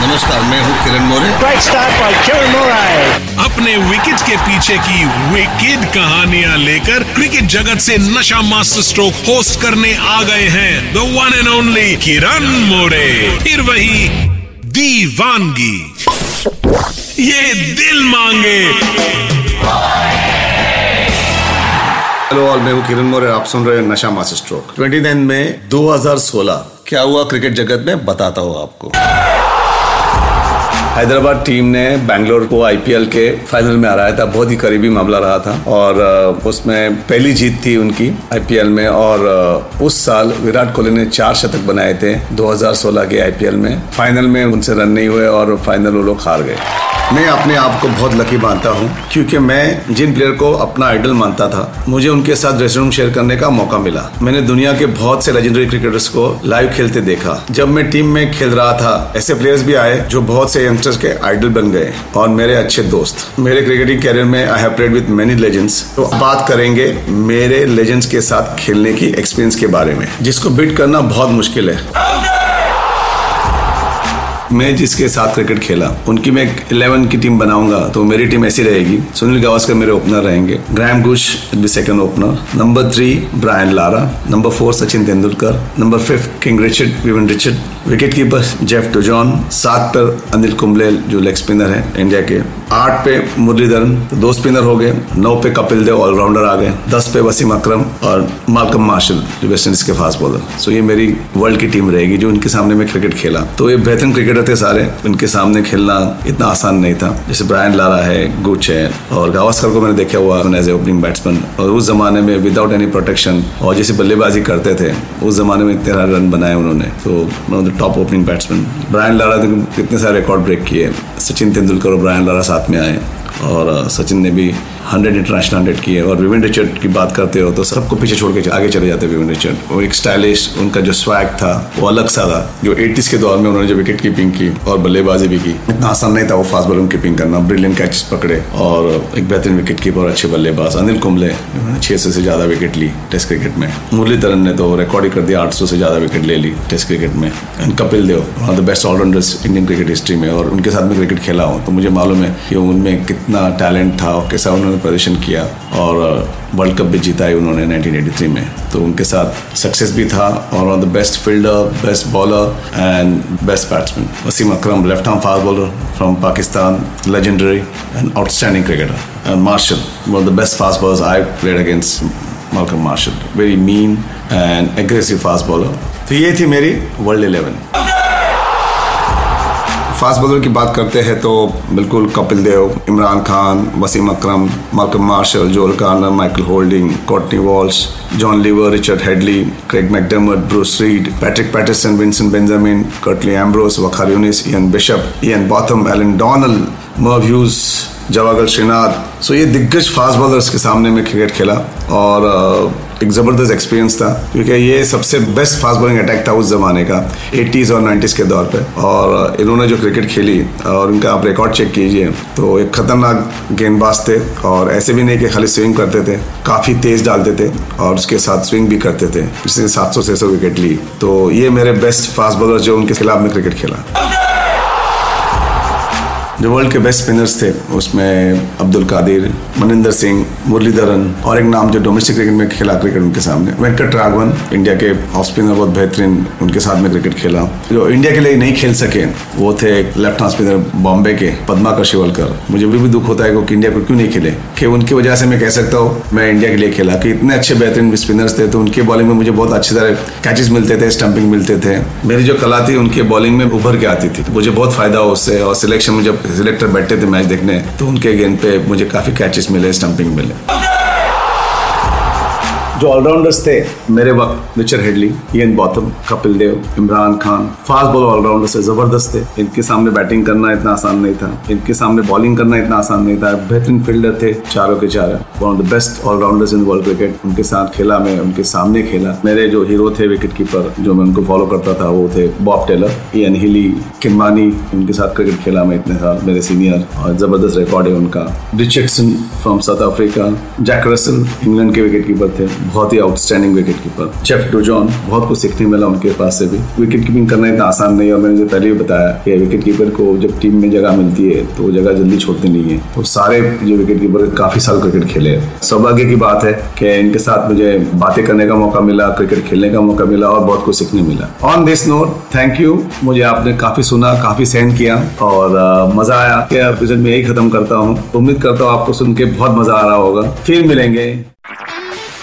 नमस्कार मैं हूँ किरण मोरे Kieran Moray. अपने विकेट के पीछे की विकेट कहानियाँ लेकर क्रिकेट जगत से नशा मास्टर स्ट्रोक होस्ट करने आ गए हैं the one and only Kiran More फिर वही दीवानगी। ये दिल मांगे। हेलो ऑल मैं हूँ किरण मोरे आप सुन रहे हैं नशा मास्टर स्ट्रोक 29 मई 2016 क्या हुआ क्रिकेट जगत में? बताता हूँ आपको। हैदराबाद टीम ने बैंगलोर को आईपीएल के फाइनल में हराया था। बहुत ही करीबी मामला रहा था और उसमें पहली जीत थी उनकी आईपीएल में और उस साल विराट कोहली ने चार शतक बनाए थे 2016 के आईपीएल में। फाइनल में उनसे रन नहीं हुए और फाइनल वो लोग हार गए। मैं अपने आप को बहुत लकी मानता हूँ, क्योंकि मैं जिन प्लेयर को अपना आइडल मानता था, मुझे उनके साथ ड्रेसिंग रूम शेयर करने का मौका मिला। मैंने दुनिया के बहुत से लेजेंडरी क्रिकेटर्स को लाइव खेलते देखा। जब मैं टीम में खेल रहा था, ऐसे प्लेयर्स भी आए जो बहुत से यंगस्टर्स के आइडल बन गए और मेरे अच्छे दोस्त। मेरे क्रिकेटिंग कैरियर में I have played with many legends तो बात करेंगे मेरे लेजेंड्स के साथ खेलने की एक्सपीरियंस के बारे में, जिसको बीट करना बहुत मुश्किल है। मैं जिसके साथ क्रिकेट खेला, उनकी मैं इलेवन की टीम बनाऊँगा तो मेरी टीम ऐसी रहेगी। सुनील गावस्कर मेरे ओपनर रहेंगे। Graeme Gooch B second opener number three Brian Lara number four Sachin Tendulkar number fifth king Richard Vivian Richard wicket keeper Jeff Dujon सात पर अनिल कुंबले जो लेग स्पिनर है इंडिया के। आठ पे मुरलीधरन तो दो स्पिनर हो गए, नौ पे कपिल देव ऑलराउंडर आ गए, दस पे वसीम अकरम और मालकम मार्शल, जो वेस्ट इंडीज के फास्ट बॉलर सो ये मेरी वर्ल्ड की टीम रहेगी, जो उनके सामने मैं क्रिकेट खेला। तो ये बेहतरीन क्रिकेटर थे सारे। उनके सामने खेलना इतना आसान नहीं था। जैसे ब्रायन लारा है गुच है, और गावस्कर को मैंने देखा हुआ एज ए ओपनिंग बैट्समैन और उस जमाने में विदाउट एनी प्रोटेक्शन और जैसे बल्लेबाजी करते थे, उस जमाने में तेरह रन बनाए उन्होंने। तो top opening batsman Brian Lara ने कितने सारे रिकॉर्ड ब्रेक किए सचिन तेंदुलकर और ब्रायन लारा साथ में आए। और सचिन ने भी हंड्रेड इंटरनेशनल हंड्रेड किए और विविन रिचर्ड की बात करते हो तो सबको पीछे छोड़ के आगे चले जाते विविन रिचर्ड। वो एक स्टाइलिश उनका जो स्वैग था, वो अलग सा था, जो 80s के दौर में उन्होंने जो विकेट कीपिंग की और बल्लेबाजी भी की। इतना आसान नहीं था वो फास्ट बॉलिंग कीपिंग करना ब्रिलियंट कैचेस पकड़े और एक बेहतरीन विकेट कीपर और अच्छे बल्लेबाज, अनिल कुंबले छह सौ से ज़्यादा विकेट ली टेस्ट क्रिकेट में। मुरलीधरन ने तो रिकॉर्ड ही कर दिया, आठ सौ से ज़्यादा विकेट ले ली टेस्ट क्रिकेट में। And Kapil Dev one of the best allrounders Indian cricket history में और उनके साथ में क्रिकेट खेला हूँ तो मुझे मालूम है कि उनमें कितना टैलेंट था और कैसा उन्होंने प्रदर्शन किया और वर्ल्ड कप भी जीता है उन्होंने 1983 में तो उनके साथ सक्सेस भी था और one the best fielder best bowler and best batsman Wasim Akram left arm fast bowler from Pakistan legendary and outstanding cricketer and Marshall one the best fast bowlers I played against Malcolm Marshall. Very mean and aggressive fast bowler. तो ये थी मेरी world eleven fast bowler की बात करते हैं तो बिल्कुल Kapil Dev, Imran Khan, Wasim Akram, Malcolm Marshall Joel Garner Michael Holding, Courtney Walsh John Lever, Richard Hadlee, Craig McDermott Bruce Reid, Patrick Patterson, Winston Benjamin, Curtly Ambrose, Waqar Younis, Ian Bishop, Ian Botham, Allan Donald, Merv Hughes, Javagal Srinath. So ये दिग्गज fast bowlers के सामने में cricket खेला और एक ज़बरदस्त experience था, क्योंकि ये सबसे बेस्ट फास्ट बॉलिंग अटैक था उस ज़माने का 80s और 90s के दौर पे। और इन्होंने जो क्रिकेट खेली, और उनका आप रिकॉर्ड चेक कीजिए तो एक खतरनाक गेंदबाज थे, और ऐसे भी नहीं कि खाली स्विंग करते थे, काफ़ी तेज़ डालते थे, और उसके साथ स्विंग भी करते थे। जिसने सात सौ छः सौ विकेट ली। तो ये मेरे बेस्ट फास्ट बॉलर जो उनके खिलाफ में क्रिकेट खेला। जो वर्ल्ड के बेस्ट स्पिनर्स थे उसमें अब्दुल कादिर मनिंदर सिंह मुरलीधरन और एक नाम जो डोमेस्टिक क्रिकेट में खेला क्रिकेट उनके सामने। वेंकट राघवन इंडिया के ऑफ़ स्पिनर बहुत बेहतरीन उनके साथ में क्रिकेट खेला। जो इंडिया के लिए नहीं खेल सके वो थे लेफ़्ट हैंड स्पिनर बॉम्बे के पद्माकर शिवलकर। मुझे भी, भी दुख होता है कि इंडिया को क्यों नहीं खेले? कि उनकी वजह से मैं कह सकता हूँ मैं इंडिया के लिए खेला। कि इतने अच्छे बेहतरीन स्पिनर्स थे तो उनके बॉलिंग में मुझे बहुत अच्छी तरह कैचेस मिलते थे स्टंपिंग मिलते थे। मेरी जो कला थी उनके बॉलिंग में उभर के आती थी। मुझे बहुत फ़ायदा उससे और सिलेक्शन में जब सिलेक्टर बैठे थे मैच देखने तो उनके गेंद पे मुझे काफ़ी कैचेस मिले स्टंपिंग मिले। जो ऑलराउंडर्स थे, मेरे वक्त Richard Hadlee Ian Botham Kapil Dev, Imran Khan fast bowl allrounder से ज़बरदस्त थे। इनके सामने बैटिंग करना इतना आसान नहीं था। इनके सामने बॉलिंग करना इतना आसान नहीं था। बेहतरीन फील्डर थे, चारों के चारों। One of the best allrounders in world cricket उनके साथ खेला मैं, उनके सामने खेला। मेरे जो हीरो थे विकेट कीपर जो मैं उनको फॉलो करता था, वो थे बॉब टेलर इयन हिली किम्बानी उनके साथ क्रिकेट खेला मैं इतने साल, मेरे सीनियर और ज़बरदस्त रिकॉर्ड है उनका। Richardson from South Africa Jack Russell England के विकेट कीपर थे। बहुत ही outstanding wicket keeper Jeff Dujon बहुत कुछ सीखने मिला उनके पास से भी। विकेट कीपिंग करना इतना आसान नहीं है और मैंने जो पहले भी बताया कि विकेट कीपर को जब टीम में जगह मिलती है तो वो जगह जल्दी छोड़ती नहीं है। तो सारे जो विकेट कीपर काफ़ी साल क्रिकेट खेले सौभाग्य की बात है कि इनके साथ मुझे बातें करने का मौका मिला क्रिकेट खेलने का मौका मिला और बहुत कुछ सीखने मिला। On this note thank you मुझे आपने काफ़ी सुना, काफ़ी सहन किया और मज़ा आया। में यही खत्म करता हूँ। उम्मीद करता हूँ आपको सुन के बहुत मज़ा आ रहा होगा। फिर मिलेंगे।